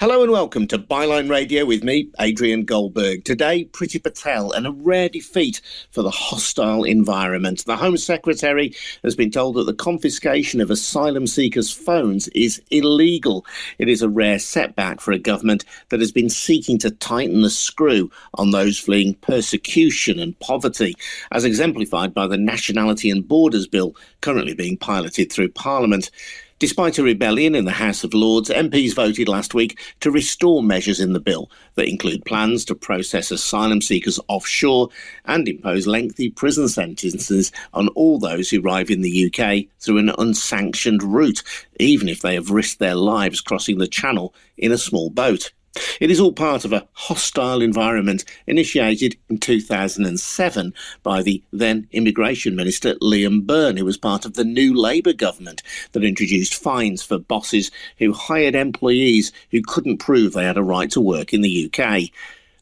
Hello and welcome to Byline Radio with me, Adrian Goldberg. Today, Priti Patel and a rare defeat for the hostile environment. The Home Secretary has been told that the confiscation of asylum seekers' phones is illegal. It is a rare setback for a government that has been seeking to tighten the screw on those fleeing persecution and poverty, as exemplified by the Nationality and Borders Bill currently being piloted through Parliament. Despite a rebellion in the House of Lords, MPs voted last week to restore measures in the bill that include plans to process asylum seekers offshore and impose lengthy prison sentences on all those who arrive in the UK through an unsanctioned route, even if they have risked their lives crossing the channel in a small boat. It is all part of a hostile environment initiated in 2007 by the then Immigration Minister Liam Byrne, who was part of the new Labour government that introduced fines for bosses who hired employees who couldn't prove they had a right to work in the UK.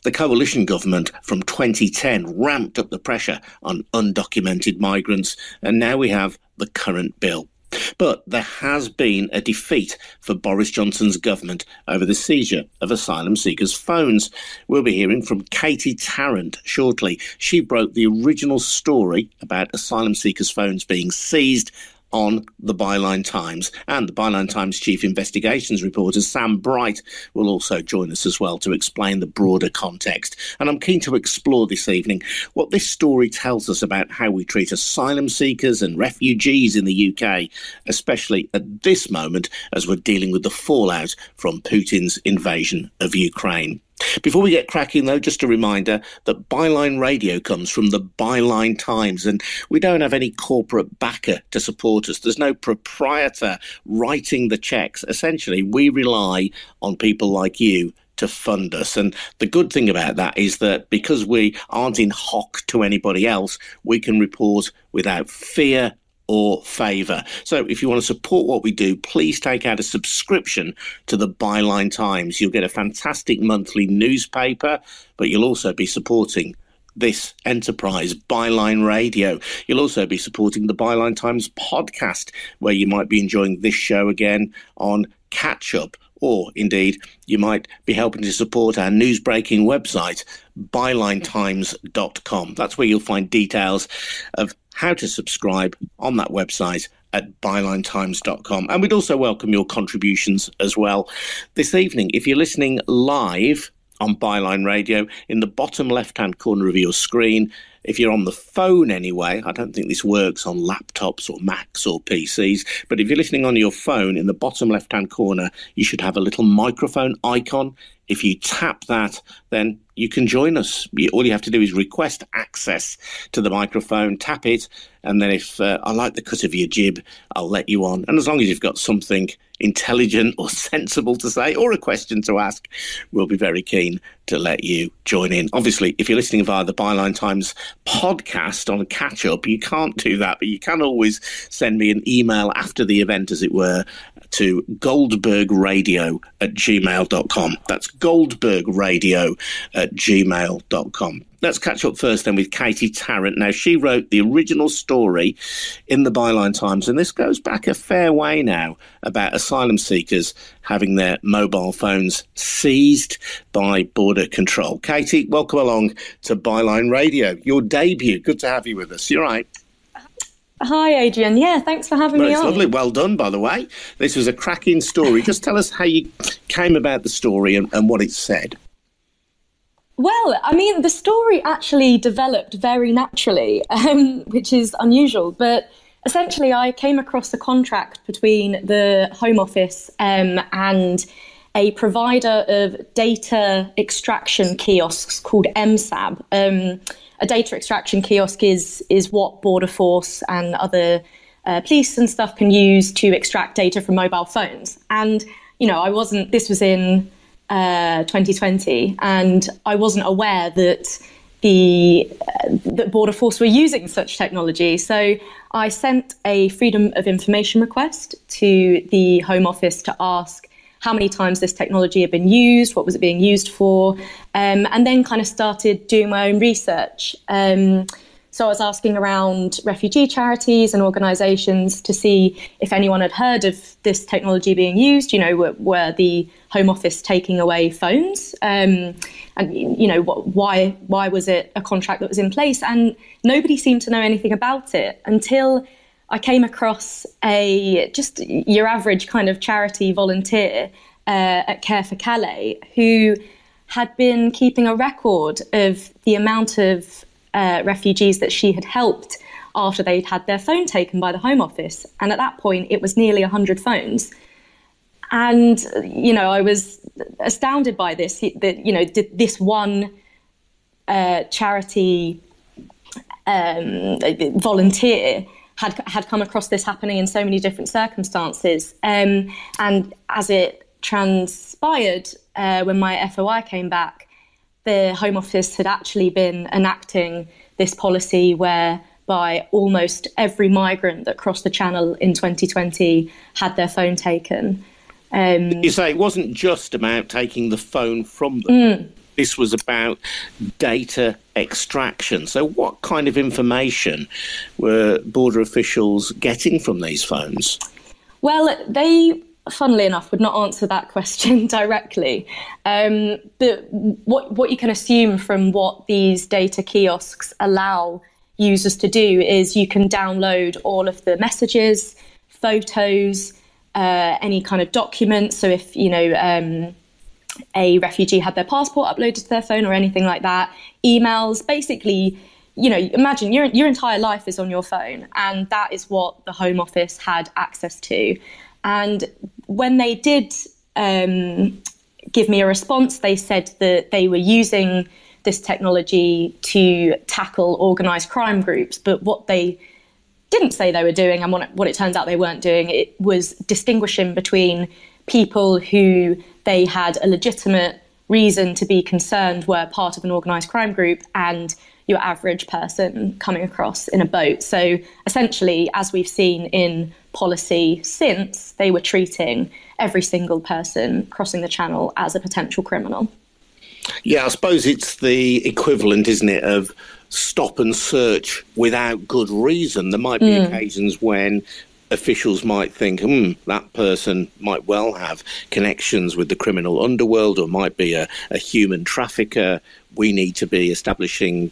The coalition government from 2010 ramped up the pressure on undocumented migrants, and now we have the current bill. But there has been a defeat for Boris Johnson's government over the seizure of asylum seekers' phones. We'll be hearing from Katie Tarrant shortly. She broke the original story about asylum seekers' phones being seized on the Byline Times. And the Byline Times chief investigations reporter, Sam Bright, will also join us as well to explain the broader context. And I'm keen to explore this evening what this story tells us about how we treat asylum seekers and refugees in the UK, especially at this moment as we're dealing with the fallout from Putin's invasion of Ukraine. Before we get cracking, though, just a reminder that Byline Radio comes from the Byline Times, and we don't have any corporate backer to support us. There's no proprietor writing the checks. Essentially, we rely on people like you to fund us. And the good thing about that is that because we aren't in hock to anybody else, we can report without fear or favour. So if you want to support what we do, please take out a subscription to the Byline Times. You'll get a fantastic monthly newspaper, but you'll also be supporting this enterprise, Byline Radio. You'll also be supporting the Byline Times podcast, where you might be enjoying this show again on catch up. Or indeed, you might be helping to support our news breaking website, bylinetimes.com. That's where you'll find details of how to subscribe on that website at bylinetimes.com. And we'd also welcome your contributions as well. This evening, if you're listening live on Byline Radio, in the bottom left hand corner of your screen, if you're on the phone anyway, I don't think this works on laptops or Macs or PCs, but if you're listening on your phone, in the bottom left hand corner, you should have a little microphone icon. If you tap that, then you can join us. All you have to do is request access to the microphone, tap it, and then if uh, I like the cut of your jib, I'll let you on. And as long as you've got something intelligent or sensible to say or a question to ask, we'll be very keen to let you join in. Obviously, if you're listening via the Byline Times podcast on catch up, you can't do that, but you can always send me an email after the event, as it were, to goldbergradio at gmail.com. That's goldbergradio at gmail.com. Let's catch up first then with Katie Tarrant. Now, she wrote the original story in the Byline Times, and this goes back a fair way now about asylum seekers having their mobile phones seized by border control. Katie, welcome along to Byline Radio. Your debut. Good to have you with us. You're right. Hi, Adrian. Yeah, thanks for having well, me it's on. Lovely. Well done, by the way. This was a cracking story. Just tell us how you came about the story and, and what it said. Well, I mean, the story actually developed very naturally, um, which is unusual. But essentially, I came across a contract between the Home Office um, and a provider of data extraction kiosks called MSAB. Um, a data extraction kiosk is is what Border Force and other uh, police and stuff can use to extract data from mobile phones. And you know, I wasn't. This was in uh, 2020, and I wasn't aware that the uh, that Border Force were using such technology. So I sent a Freedom of Information request to the Home Office to ask how many times this technology had been used, what was it being used for, um, and then kind of started doing my own research. Um, so I was asking around refugee charities and organisations to see if anyone had heard of this technology being used. You know, were, were the Home Office taking away phones, um, and you know, why why was it a contract that was in place? And nobody seemed to know anything about it until I came across a just your average kind of charity volunteer uh, at Care for Calais who had been keeping a record of the amount of uh, refugees that she had helped after they'd had their phone taken by the Home Office. And at that point, it was nearly 100 phones. And, you know, I was astounded by this, that, you know, did this one uh, charity um, volunteer had, had come across this happening in so many different circumstances. Um, and as it transpired, uh, when my FOI came back, the Home Office had actually been enacting this policy whereby almost every migrant that crossed the channel in 2020 had their phone taken. Um, you say it wasn't just about taking the phone from them. Mm. This was about data extraction. So, what kind of information were border officials getting from these phones? Well, they funnily enough, would not answer that question directly. Um, but what, what you can assume from what these data kiosks allow users to do is you can download all of the messages, photos, uh, any kind of documents. So if, you know, um, a refugee had their passport uploaded to their phone or anything like that, emails, basically, you know, imagine your, your entire life is on your phone, and that is what the Home Office had access to. And when they did um, give me a response, they said that they were using this technology to tackle organized crime groups. But what they didn't say they were doing, and what it, what it turns out they weren't doing, it was distinguishing between people who they had a legitimate reason to be concerned were part of an organized crime group and your average person coming across in a boat. So essentially, as we've seen in policy since, they were treating every single person crossing the channel as a potential criminal. Yeah, I suppose it's the equivalent, isn't it, of stop and search without good reason. There might be mm. occasions when officials might think, hmm, that person might well have connections with the criminal underworld or might be a, a human trafficker. We need to be establishing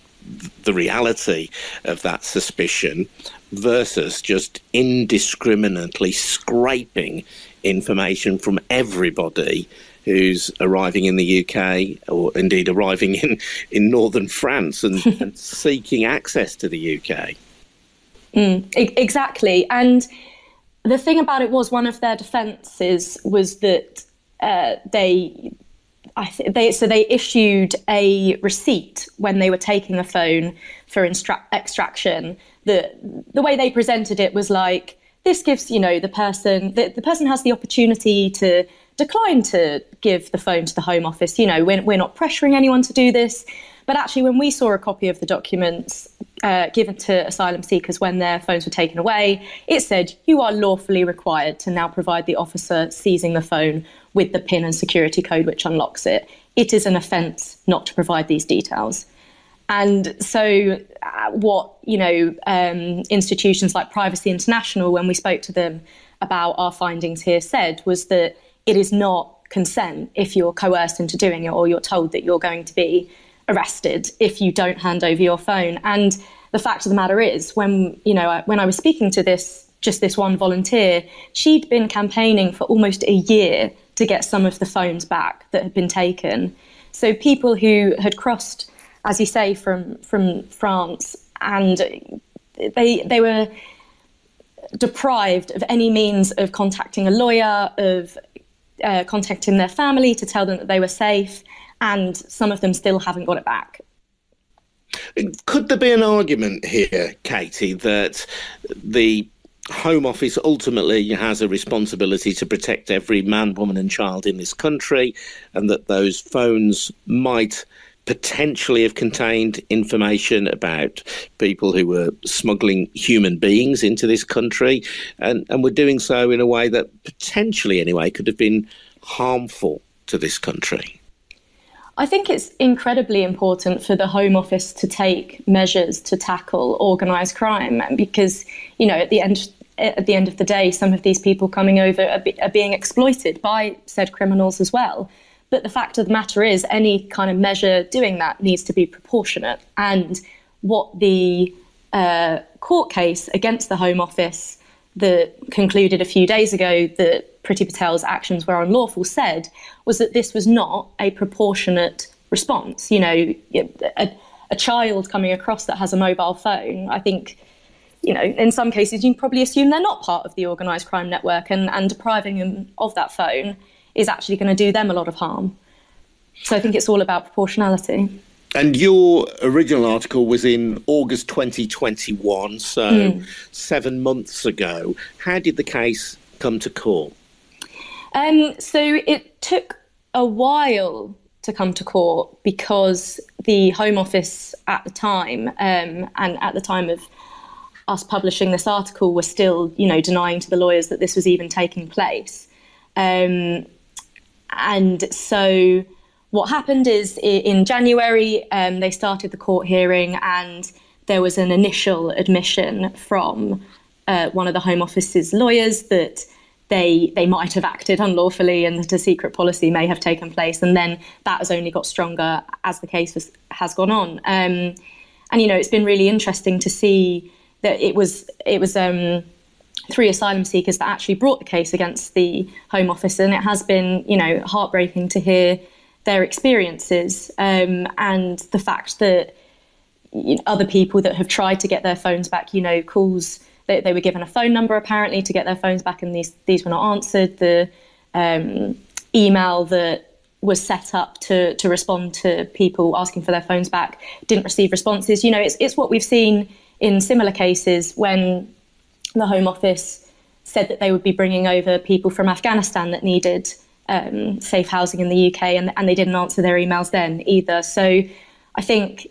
the reality of that suspicion versus just indiscriminately scraping information from everybody who's arriving in the UK or indeed arriving in, in northern France and, and seeking access to the UK. Mm, exactly. And the thing about it was one of their defences was that uh, they I th- they so they issued a receipt when they were taking the phone for instra- extraction. The the way they presented it was like this gives you know the person the, the person has the opportunity to decline to give the phone to the Home Office. You know we're, we're not pressuring anyone to do this. But actually, when we saw a copy of the documents uh, given to asylum seekers when their phones were taken away, it said you are lawfully required to now provide the officer seizing the phone with the PIN and security code which unlocks it. It is an offence not to provide these details. And so, uh, what you know, um, institutions like Privacy International, when we spoke to them about our findings here, said was that it is not consent if you're coerced into doing it or you're told that you're going to be arrested if you don't hand over your phone. And the fact of the matter is, when you know, when I was speaking to this just this one volunteer, she'd been campaigning for almost a year to get some of the phones back that had been taken. So people who had crossed, as you say, from from France, and they they were deprived of any means of contacting a lawyer, of uh, contacting their family to tell them that they were safe, and some of them still haven't got it back. Could there be an argument here, Katie, that the Home Office ultimately has a responsibility to protect every man, woman, and child in this country, and that those phones might potentially have contained information about people who were smuggling human beings into this country, and, and were doing so in a way that potentially, anyway, could have been harmful to this country. I think it's incredibly important for the Home Office to take measures to tackle organised crime because, you know, at the end at the end of the day, some of these people coming over are, be, are being exploited by said criminals as well. But the fact of the matter is, any kind of measure doing that needs to be proportionate. And what the uh, court case against the Home Office that concluded a few days ago that Priti Patel's actions were unlawful said was that this was not a proportionate response. You know, a, a child coming across that has a mobile phone, I think you know, in some cases, you probably assume they're not part of the organised crime network, and, and depriving them of that phone is actually going to do them a lot of harm. So I think it's all about proportionality. And your original article was in August 2021, so mm. seven months ago. How did the case come to court? Um, so it took a while to come to court because the Home Office at the time, um, and at the time of us publishing this article, were still, you know, denying to the lawyers that this was even taking place. Um, and so what happened is in January, um, they started the court hearing, and there was an initial admission from uh, one of the Home Office's lawyers that they they might have acted unlawfully and that a secret policy may have taken place. And then that has only got stronger as the case was, has gone on. Um, and you know, it's been really interesting to see that it was it was. Um, three asylum seekers that actually brought the case against the Home Office, and it has been, you know, heartbreaking to hear their experiences um, and the fact that you know, other people that have tried to get their phones back, you know, calls they, they, were given a phone number apparently to get their phones back, and these these were not answered. The um, email that was set up to to respond to people asking for their phones back didn't receive responses. You know, it's it's what we've seen in similar cases when the Home Office said that they would be bringing over people from Afghanistan that needed um, safe housing in the UK, and, and they didn't answer their emails then either. So I think,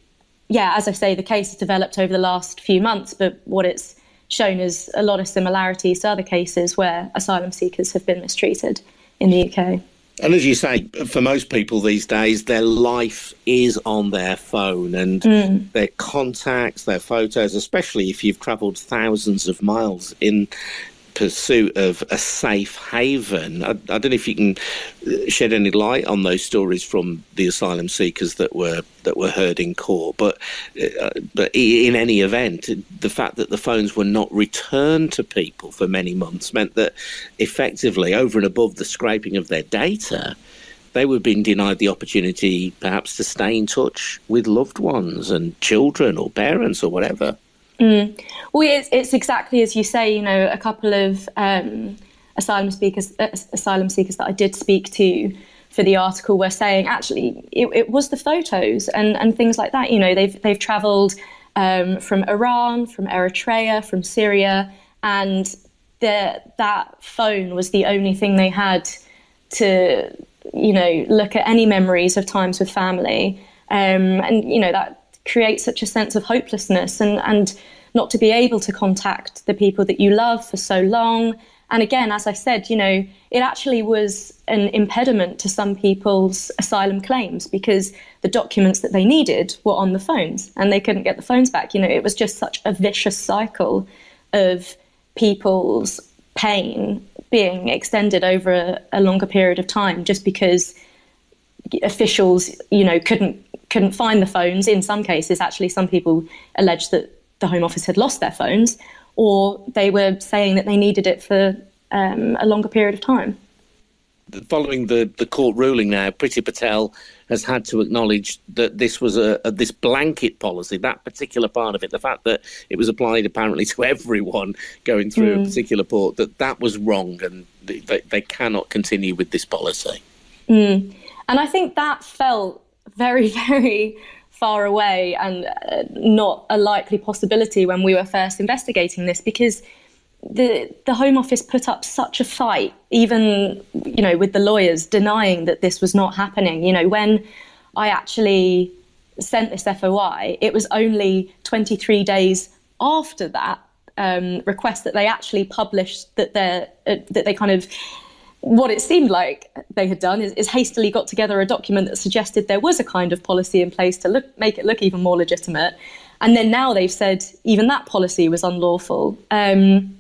yeah, as I say, the case has developed over the last few months, but what it's shown is a lot of similarities to other cases where asylum seekers have been mistreated in the UK. And as you say, for most people these days, their life is on their phone and mm. their contacts, their photos, especially if you've travelled thousands of miles in pursuit of a safe haven. I, I, don't know if you can shed any light on those stories from the asylum seekers that were that were heard in court. But uh, but in any event, the fact that the phones were not returned to people for many months meant that effectively, over and above the scraping of their data. They were being denied the opportunity, perhaps, to stay in touch with loved ones and children or parents or whatever. Mm. Well, it's, it's exactly as you say. You know, a couple of um, asylum speakers, uh, asylum seekers that I did speak to for the article were saying actually it, it was the photos and, and things like that. You know, they've they've travelled um, from Iran, from Eritrea, from Syria, and the, that phone was the only thing they had to you know look at any memories of times with family. Um, and you know that create such a sense of hopelessness and, and not to be able to contact the people that you love for so long. And again, as I said, you know, it actually was an impediment to some people's asylum claims because the documents that they needed were on the phones and they couldn't get the phones back. You know, it was just such a vicious cycle of people's pain being extended over a, a longer period of time just because officials, you know, couldn't couldn't find the phones. In some cases, actually, some people alleged that the Home Office had lost their phones, or they were saying that they needed it for um, a longer period of time. Following the, the court ruling now, Priti Patel has had to acknowledge that this was a, a, this blanket policy, that particular part of it, the fact that it was applied apparently to everyone going through mm. a particular port, that that was wrong and they, they cannot continue with this policy. Mm. And I think that felt very, very far away and uh, not a likely possibility when we were first investigating this because the the Home Office put up such a fight, even you know with the lawyers denying that this was not happening. You know when I actually sent this FOI, it was only 23 days after that um, request that they actually published that they uh, that they kind of what it seemed like they had done is, is, hastily got together a document that suggested there was a kind of policy in place to look, make it look even more legitimate. And then now they've said even that policy was unlawful. Um,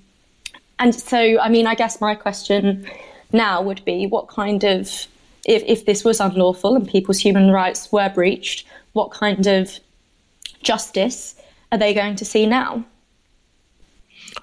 and so, I mean, I guess my question now would be what kind of, if, if this was unlawful and people's human rights were breached, what kind of justice are they going to see now?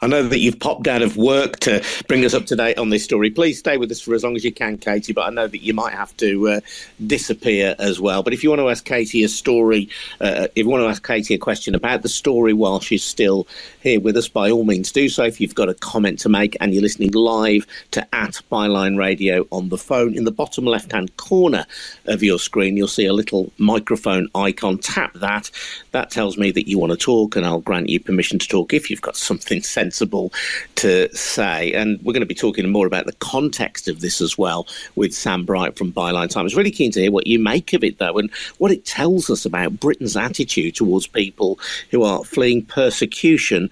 I know that you've popped out of work to bring us up to date on this story. Please stay with us for as long as you can, Katie, but I know that you might have to uh, disappear as well. But if you want to ask Katie a story, uh, if you want to ask Katie a question about the story while she's still here with us, by all means do so. If you've got a comment to make and you're listening live to at Byline Radio on the phone, in the bottom left hand corner of your screen, you'll see a little microphone icon. Tap that. That tells me that you want to talk, and I'll grant you permission to talk if you've got something sensible to say. And we're going to be talking more about the context of this as well with Sam Bright from Byline Times. Really keen to hear what you make of it, though, and what it tells us about Britain's attitude towards people who are fleeing persecution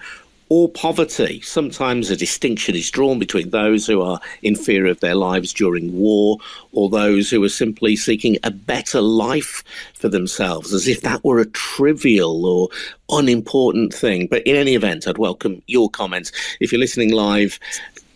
or poverty. Sometimes a distinction is drawn between those who are in fear of their lives during war or those who are simply seeking a better life for themselves, as if that were a trivial or unimportant thing. But in any event, I'd welcome your comments. If you're listening live,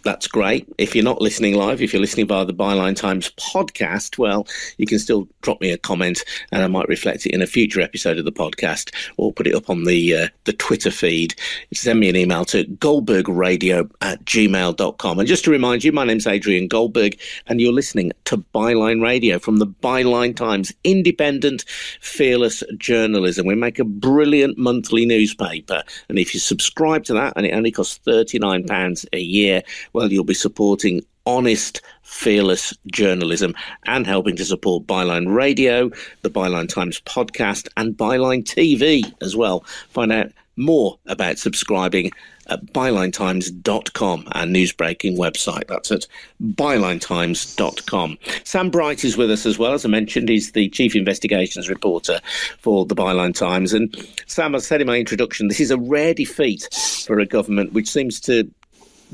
that's great. If you're not listening live, if you're listening via the Byline Times podcast, well, you can still drop me a comment and I might reflect it in a future episode of the podcast or put it up on the uh, the Twitter feed. Send me an email to goldbergradio at gmail.com. And just to remind you, my name's Adrian Goldberg and you're listening to Byline Radio from the Byline Times, independent, fearless journalism. We make a brilliant monthly newspaper. And if you subscribe to that, and it only costs £39 a year, well, you'll be supporting honest, fearless journalism and helping to support Byline Radio, the Byline Times podcast, and Byline TV as well. Find out more about subscribing at bylinetimes.com, our newsbreaking website. That's at bylinetimes.com. Sam Bright is with us as well. As I mentioned, he's the chief investigations reporter for the Byline Times. And Sam, I said in my introduction, this is a rare defeat for a government which seems to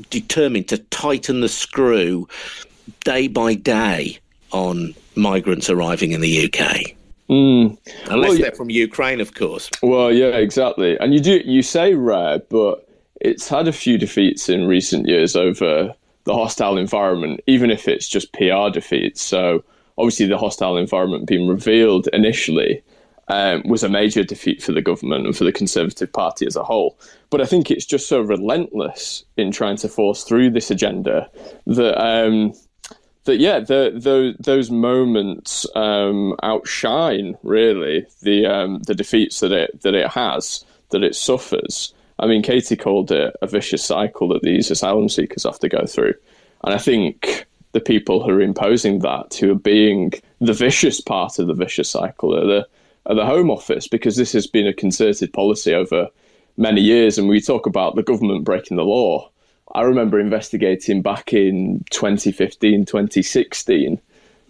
determined to tighten the screw day by day on migrants arriving in the UK. Mm. Unless well, they're from Ukraine, of course. Well, yeah, exactly. And you do you say rare, but it's had a few defeats in recent years over the hostile environment, even if it's just PR defeats. So obviously, the hostile environment being revealed initially um, was a major defeat for the government and for the Conservative Party as a whole. But I think it's just so relentless in trying to force through this agenda that. Um, that yeah, the, the, those moments um, outshine really the um, the defeats that it that it has that it suffers. I mean, Katie called it a vicious cycle that these asylum seekers have to go through, and I think the people who are imposing that, who are being the vicious part of the vicious cycle, are the at the Home Office because this has been a concerted policy over many years. And we talk about the government breaking the law. I remember investigating back in 2015, 2016,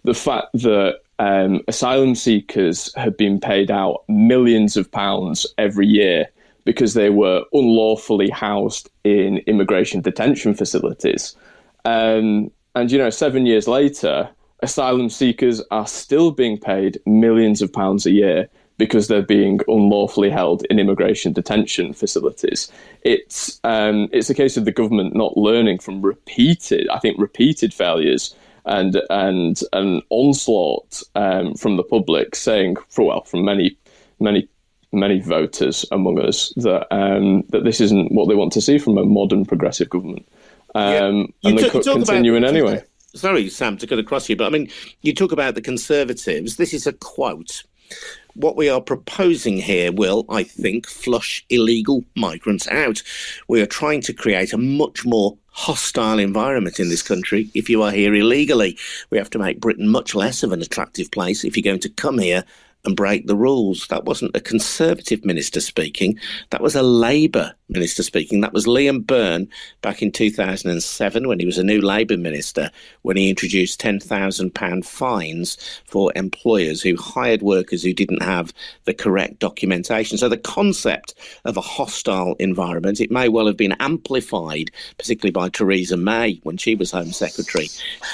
the fact that um, asylum seekers had been paid out millions of pounds every year because they were unlawfully housed in immigration detention facilities. Um, and, you know, seven years later, asylum seekers are still being paid millions of pounds a year because they're being unlawfully held in immigration detention facilities. It's um, it's a case of the government not learning from repeated, I think, repeated failures and and an onslaught um, from the public, saying for well, from many many many voters among us that um, that this isn't what they want to see from a modern progressive government, um, yeah. and they could continue in anyway sorry, Sam, to cut across you, but I mean, you talk about the Conservatives. This is a quote. What we are proposing here will, I think, flush illegal migrants out. We are trying to create a much more hostile environment in this country if you are here illegally. We have to make Britain much less of an attractive place if you're going to come here and break the rules. That wasn't a Conservative minister speaking. That was a Labour minister speaking. That was Liam Byrne back in 2007 when he was a new Labour minister, when he introduced £10,000 fines for employers who hired workers who didn't have the correct documentation. So the concept of a hostile environment, it may well have been amplified, particularly by Theresa May when she was Home Secretary.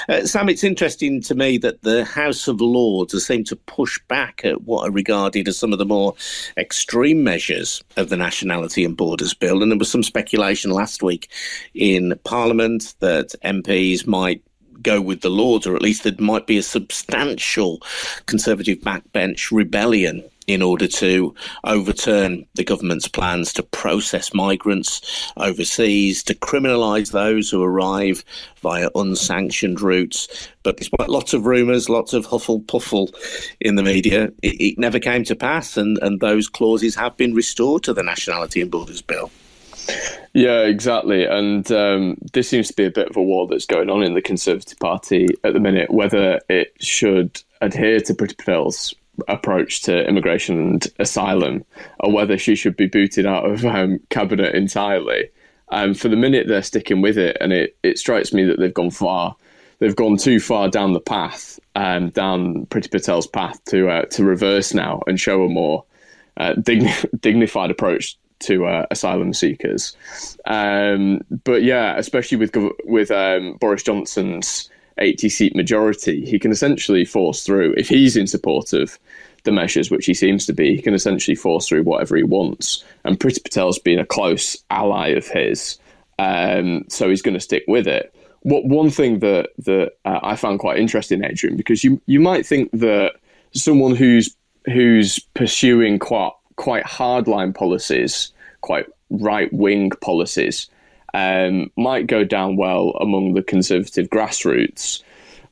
Uh, Sam, it's interesting to me that the House of Lords has seemed to push back at what are regarded as some of the more extreme measures of the Nationality and Borders Bill. And there was some speculation last week in Parliament that MPs might go with the Lords, or at least there might be a substantial Conservative backbench rebellion in order to overturn the government's plans to process migrants overseas, to criminalise those who arrive via unsanctioned routes. But despite lots of rumours, lots of huffle puffle in the media, it, it never came to pass, and, and those clauses have been restored to the Nationality and Borders Bill. Yeah, exactly. And um, this seems to be a bit of a war that's going on in the Conservative Party at the minute, whether it should adhere to Priti Patel's approach to immigration and asylum, or whether she should be booted out of um, cabinet entirely. Um, for the minute, they're sticking with it, and it, it strikes me that they've gone far. They've gone too far down the path, um, down Priti Patel's path to uh, to reverse now and show a more uh, digni- dignified approach to uh, asylum seekers. Um, but yeah, especially with with um, Boris Johnson's 80 seat majority, he can essentially force through, if he's in support of the measures, which he seems to be, he can essentially force through whatever he wants. And Priti Patel's been a close ally of his, um, so he's going to stick with it. What one thing that that uh, I found quite interesting, Adrian, because you you might think that someone who's who's pursuing quite quite hardline policies, quite right wing policies, um, might go down well among the conservative grassroots.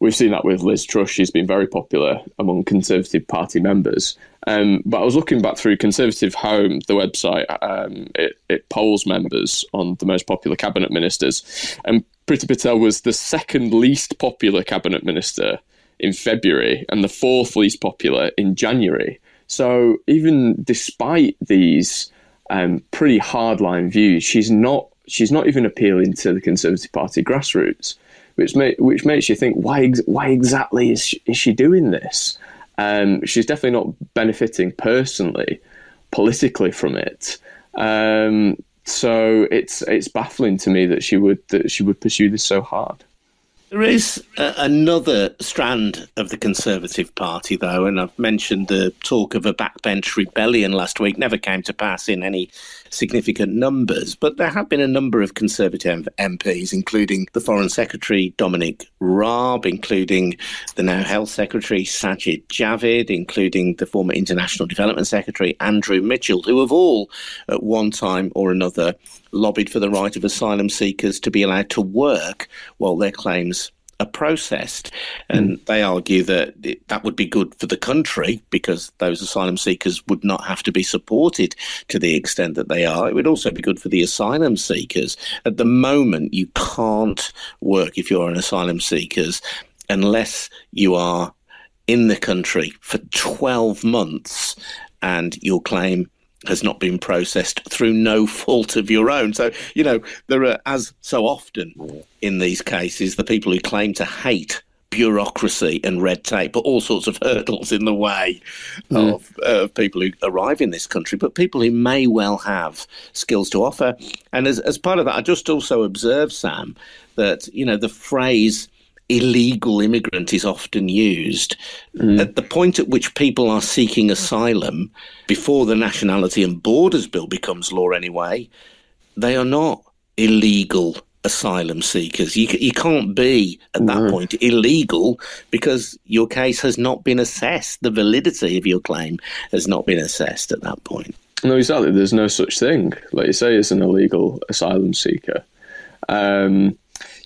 We've seen that with Liz Truss. She's been very popular among Conservative Party members. Um, but I was looking back through Conservative Home, the website. Um, it, it, polls members on the most popular cabinet ministers, and Priti Patel was the second least popular cabinet minister in February and the fourth least popular in January. So even despite these um, pretty hardline views, she's not she's not even appealing to the Conservative Party grassroots, which may, which makes you think why why exactly is she, is she doing this? Um, she's definitely not benefiting personally, politically from it. Um, so it's it's baffling to me that she would that she would pursue this so hard. There is uh, another strand of the Conservative Party, though, and I've mentioned the talk of a backbench rebellion last week. Never came to pass in any significant numbers, but there have been a number of Conservative MPs, including the Foreign Secretary Dominic Raab, including the now Health Secretary Sajid Javid, including the former International Development Secretary Andrew Mitchell, who have all, at one time or another, lobbied for the right of asylum seekers to be allowed to work while their claims are processed. And mm. they argue that it, that would be good for the country because those asylum seekers would not have to be supported to the extent that they are. It would also be good for the asylum seekers. At the moment, you can't work if you're an asylum seekers unless you are in the country for 12 months and your claim has not been processed through no fault of your own. So, you know, there are, as so often in these cases, the people who claim to hate bureaucracy and red tape, but all sorts of hurdles in the way mm. of, uh, people who arrive in this country, but people who may well have skills to offer. And as, as part of that, I just also observed, Sam, that, you know, the phrase illegal immigrant is often used. Mm. At the point at which people are seeking asylum, before the Nationality and Borders Bill becomes law anyway, they are not illegal asylum seekers. You, you can't be at that point illegal because your case has not been assessed. The validity of your claim has not been assessed at that point. No, exactly. There's no such thing, like you say, as an illegal asylum seeker. Um,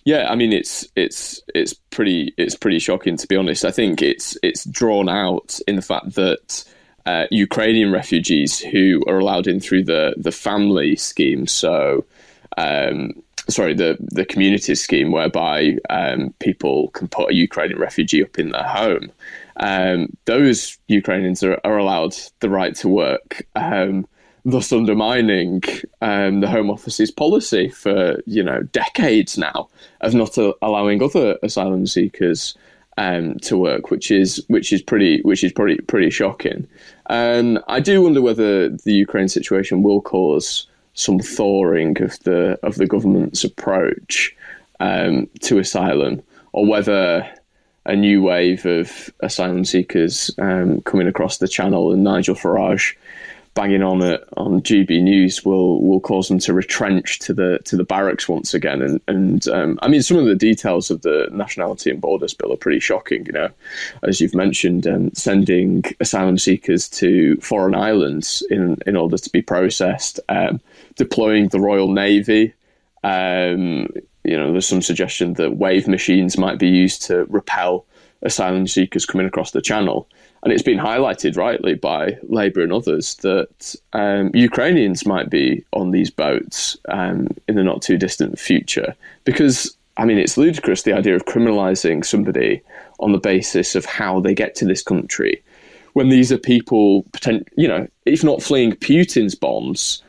yeah, I mean it's it's it's pretty it's pretty shocking to be honest. I think it's it's drawn out in the fact that uh, Ukrainian refugees who are allowed in through the the family scheme, so um, sorry, the the community scheme whereby um, people can put a Ukrainian refugee up in their home. Um, those Ukrainians are, are, allowed the right to work. Um, thus undermining um, the Home Office's policy for you know decades now of not uh, allowing other asylum seekers um, to work, which is which is pretty which is pretty pretty shocking. And I do wonder whether the Ukraine situation will cause some thawing of the of the government's approach. um, to asylum, or whether a new wave of asylum seekers um, coming across the channel and Nigel Farage banging on it on GB News will will cause them to retrench to the to the barracks once again. And and um, I mean, some of the details of the nationality and borders bill are pretty shocking. You know, as you've mentioned, um, sending asylum seekers to foreign islands in in order to be processed, um, deploying the Royal Navy. Um, you know, there's some suggestion that wave machines might be used to repel asylum seekers coming across the channel. And it's been highlighted rightly by Labour and others that um, Ukrainians might be on these boats um, in the not too distant future. Because, I mean, it's ludicrous the idea of criminalising somebody on the basis of how they get to this country when these are people, you know, if not fleeing Putin's bombs,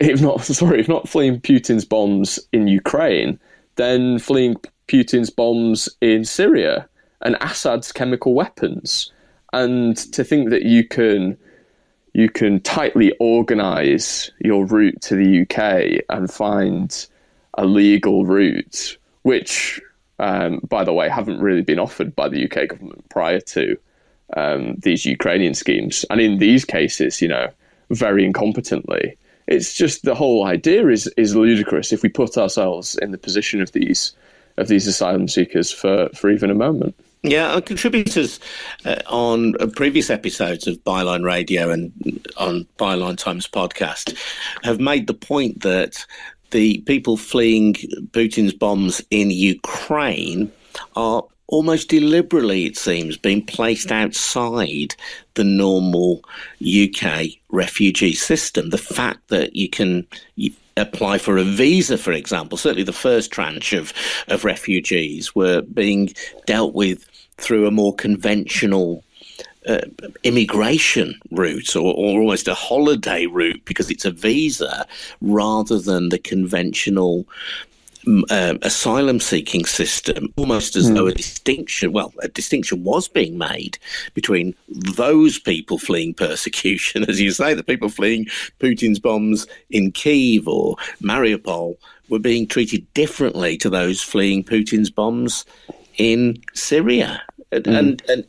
if not, sorry, if not fleeing Putin's bombs in Ukraine, then fleeing Putin's bombs in Syria and Assad's chemical weapons and to think that you can you can tightly organize your route to the UK and find a legal route, which, um, by the way, haven't really been offered by the UK government prior to um, these Ukrainian schemes. And in these cases, you know, very incompetently. It's just the whole idea is is ludicrous if we put ourselves in the position of these of these asylum seekers for, for even a moment. Yeah, contributors uh, on previous episodes of Byline Radio and on Byline Times podcast have made the point that the people fleeing Putin's bombs in Ukraine are almost deliberately, it seems, being placed outside the normal UK refugee system. The fact that you can apply for a visa, for example, certainly the first tranche of, of refugees were being dealt with through a more conventional uh, immigration route or, or, almost a holiday route because it's a visa rather than the conventional uh, asylum seeking system, almost as mm. though a distinction, well, a distinction was being made between those people fleeing persecution, as you say, the people fleeing Putin's bombs in Kiev or Mariupol were being treated differently to those fleeing Putin's bombs in Syria. Mm. And, and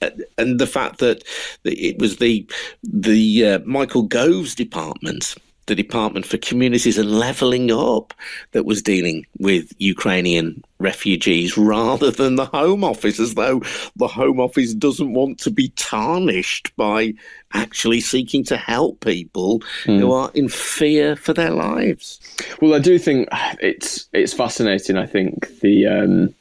and and the fact that it was the the uh, Michael Gove's department, the Department for Communities and Levelling Up, that was dealing with Ukrainian refugees rather than the Home Office, as though the Home Office doesn't want to be tarnished by actually seeking to help people mm. who are in fear for their lives. Well, I do think it's it's fascinating. I think the. Um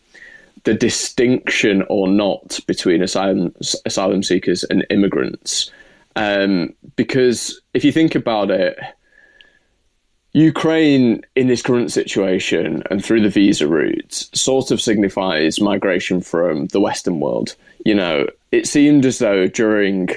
the distinction or not between asylum asylum seekers and immigrants. Um, because if you think about it, Ukraine in this current situation and through the visa routes sort of signifies migration from the Western world. You know, it seemed as though during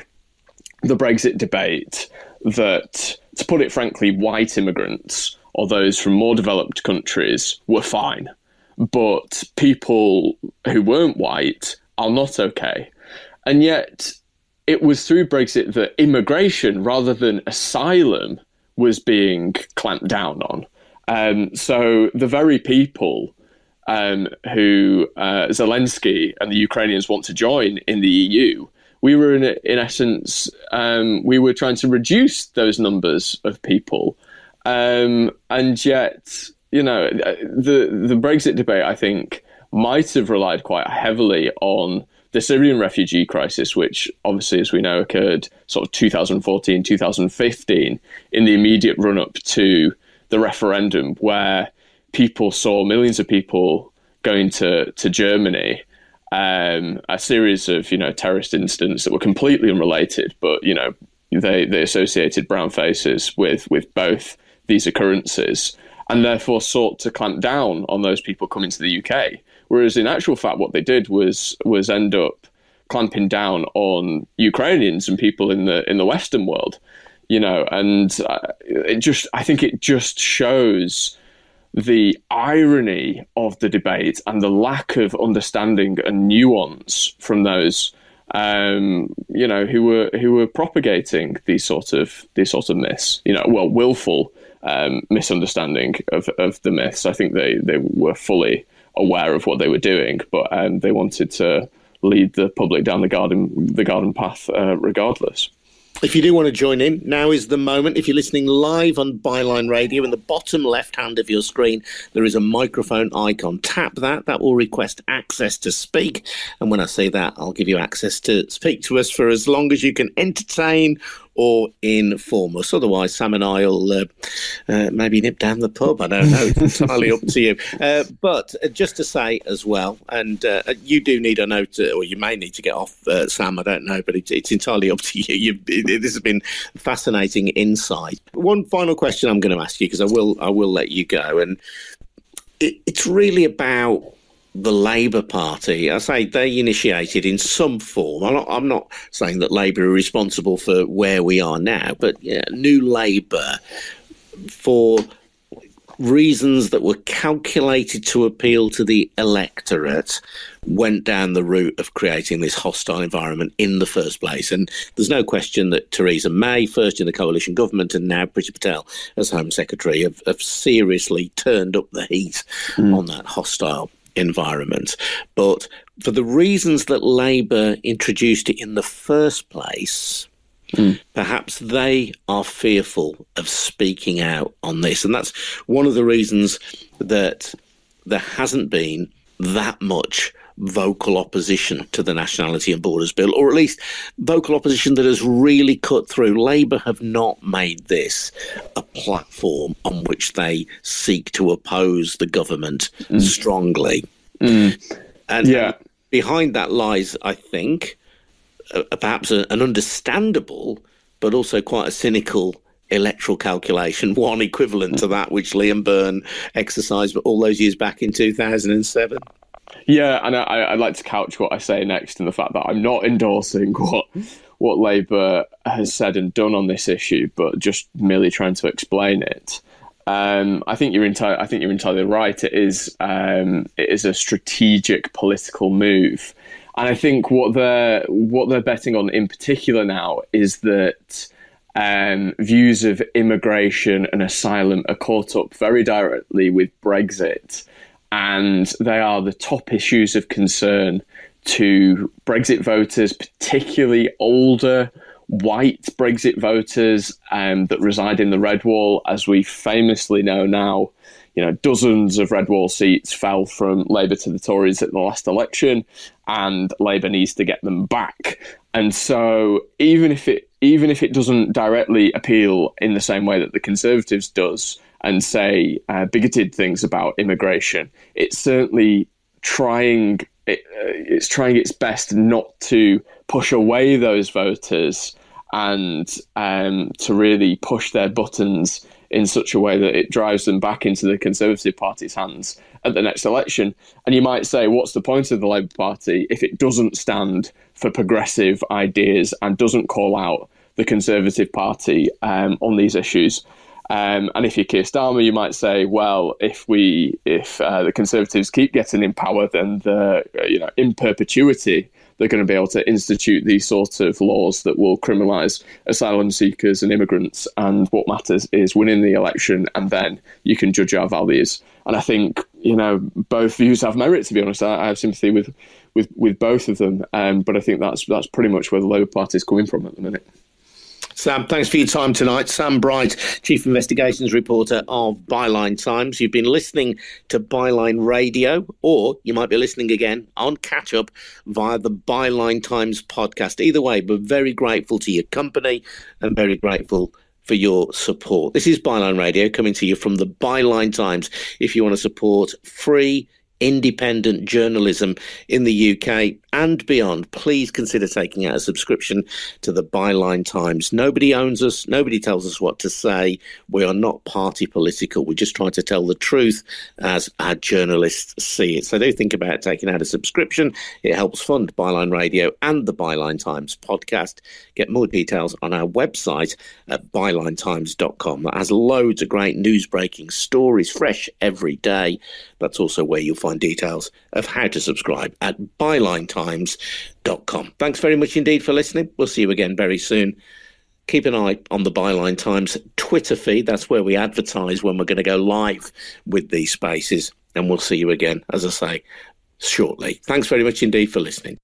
the Brexit debate that, to put it frankly, white immigrants or those from more developed countries were fine but people who weren't white are not okay. And yet, it was through Brexit that immigration rather than asylum was being clamped down on. Um, so the very people um, who uh, Zelensky and the Ukrainians want to join in the EU, we were in, in essence, um, we were trying to reduce those numbers of people. Um, and yet, you know, the the Brexit debate, I think, might have relied quite heavily on the Syrian refugee crisis, which obviously, as we know, occurred sort of 2014, 2015, in the immediate run up to the referendum, where people saw millions of people going to, to Germany. Um, a series of you know terrorist incidents that were completely unrelated, but you know they they associated brown faces with with both these occurrences and therefore sought to clamp down on those people coming to the UK. Whereas in actual fact, what they did was was end up clamping down on Ukrainians and people in the in the Western world, you know, and uh, it just I think it just shows the irony of the debate and the lack of understanding and nuance from those um, you know who were who were propagating these sort of these sort of myths you know well willful um, misunderstanding of, of the myths. I think they, they were fully aware of what they were doing, but um, they wanted to lead the public down the garden the garden path uh, regardless. If you do want to join in, now is the moment. If you're listening live on Byline Radio, in the bottom left hand of your screen, there is a microphone icon. Tap that, that will request access to speak. And when I say that, I'll give you access to speak to us for as long as you can entertain or inform us. Otherwise, Sam and I will uh, uh, maybe nip down the pub. I don't know. It's entirely up to you. Uh, but uh, just to say as well, and uh, you do need a note, or you may need to get off, uh, Sam. I don't know, but it, it's entirely up to you. you it, this has been fascinating insight. One final question I'm going to ask you because I will I will let you go, and it, it's really about the Labour Party. I say they initiated in some form. I'm not, I'm not saying that Labour are responsible for where we are now, but yeah, New Labour for reasons that were calculated to appeal to the electorate went down the route of creating this hostile environment in the first place. And there's no question that Theresa May, first in the coalition government and now Priti Patel as Home Secretary, have, have seriously turned up the heat mm. on that hostile environment. But for the reasons that Labour introduced it in the first place, mm. perhaps they are fearful of speaking out on this. And that's one of the reasons that there hasn't been that much vocal opposition to the Nationality and Borders Bill, or at least vocal opposition that has really cut through. Labour have not made this a platform on which they seek to oppose the government mm. strongly. Mm. And yeah. behind that lies, I think, uh, perhaps a, an understandable but also quite a cynical electoral calculation, one equivalent to that which Liam Byrne exercised all those years back in 2007. Yeah, and I, would like to couch what I say next in the fact that I'm not endorsing what what Labour has said and done on this issue, but just merely trying to explain it. Um, I think you're entirely. I think you're entirely right. It is. Um, it is a strategic political move, and I think what they're what they're betting on in particular now is that um, views of immigration and asylum are caught up very directly with Brexit, and they are the top issues of concern to Brexit voters, particularly older white Brexit voters um, that reside in the Red Wall, as we famously know now. You know, dozens of Red Wall seats fell from Labour to the Tories at the last election, and Labour needs to get them back. And so, even if it even if it doesn't directly appeal in the same way that the Conservatives does, and say uh, bigoted things about immigration. It's certainly trying it, uh, it's trying its best not to push away those voters and um, to really push their buttons in such a way that it drives them back into the Conservative Party's hands at the next election. And you might say, what's the point of the Labour Party if it doesn't stand for progressive ideas and doesn't call out the Conservative Party um, on these issues? Um, and if you're Keir Starmer, you might say, well, if we if uh, the Conservatives keep getting in power, then the uh, you know in perpetuity they're going to be able to institute these sorts of laws that will criminalise asylum seekers and immigrants. And what matters is winning the election, and then you can judge our values. And I think you know both views have merit. To be honest, I, I have sympathy with with with both of them. Um, but I think that's that's pretty much where the Labour Party is coming from at the minute. Sam, thanks for your time tonight. Sam Bright, Chief Investigations Reporter of Byline Times. You've been listening to Byline Radio, or you might be listening again on catch up via the Byline Times podcast. Either way, we're very grateful to your company and very grateful for your support. This is Byline Radio coming to you from the Byline Times. If you want to support free, independent journalism in the UK and beyond, please consider taking out a subscription to the Byline Times. Nobody owns us, nobody tells us what to say. We are not party political. We're just trying to tell the truth as our journalists see it. So do think about taking out a subscription. It helps fund Byline Radio and the Byline Times podcast. Get more details on our website at bylinetimes.com. That has loads of great news breaking stories, fresh every day. That's also where you'll find details of how to subscribe at bylinetimes.com. Thanks very much indeed for listening. We'll see you again very soon. keep an eye on the Byline Times Twitter feed. That's where we advertise when we're going to go live with these spaces. And we'll see you again, as I say, shortly. Thanks very much indeed for listening.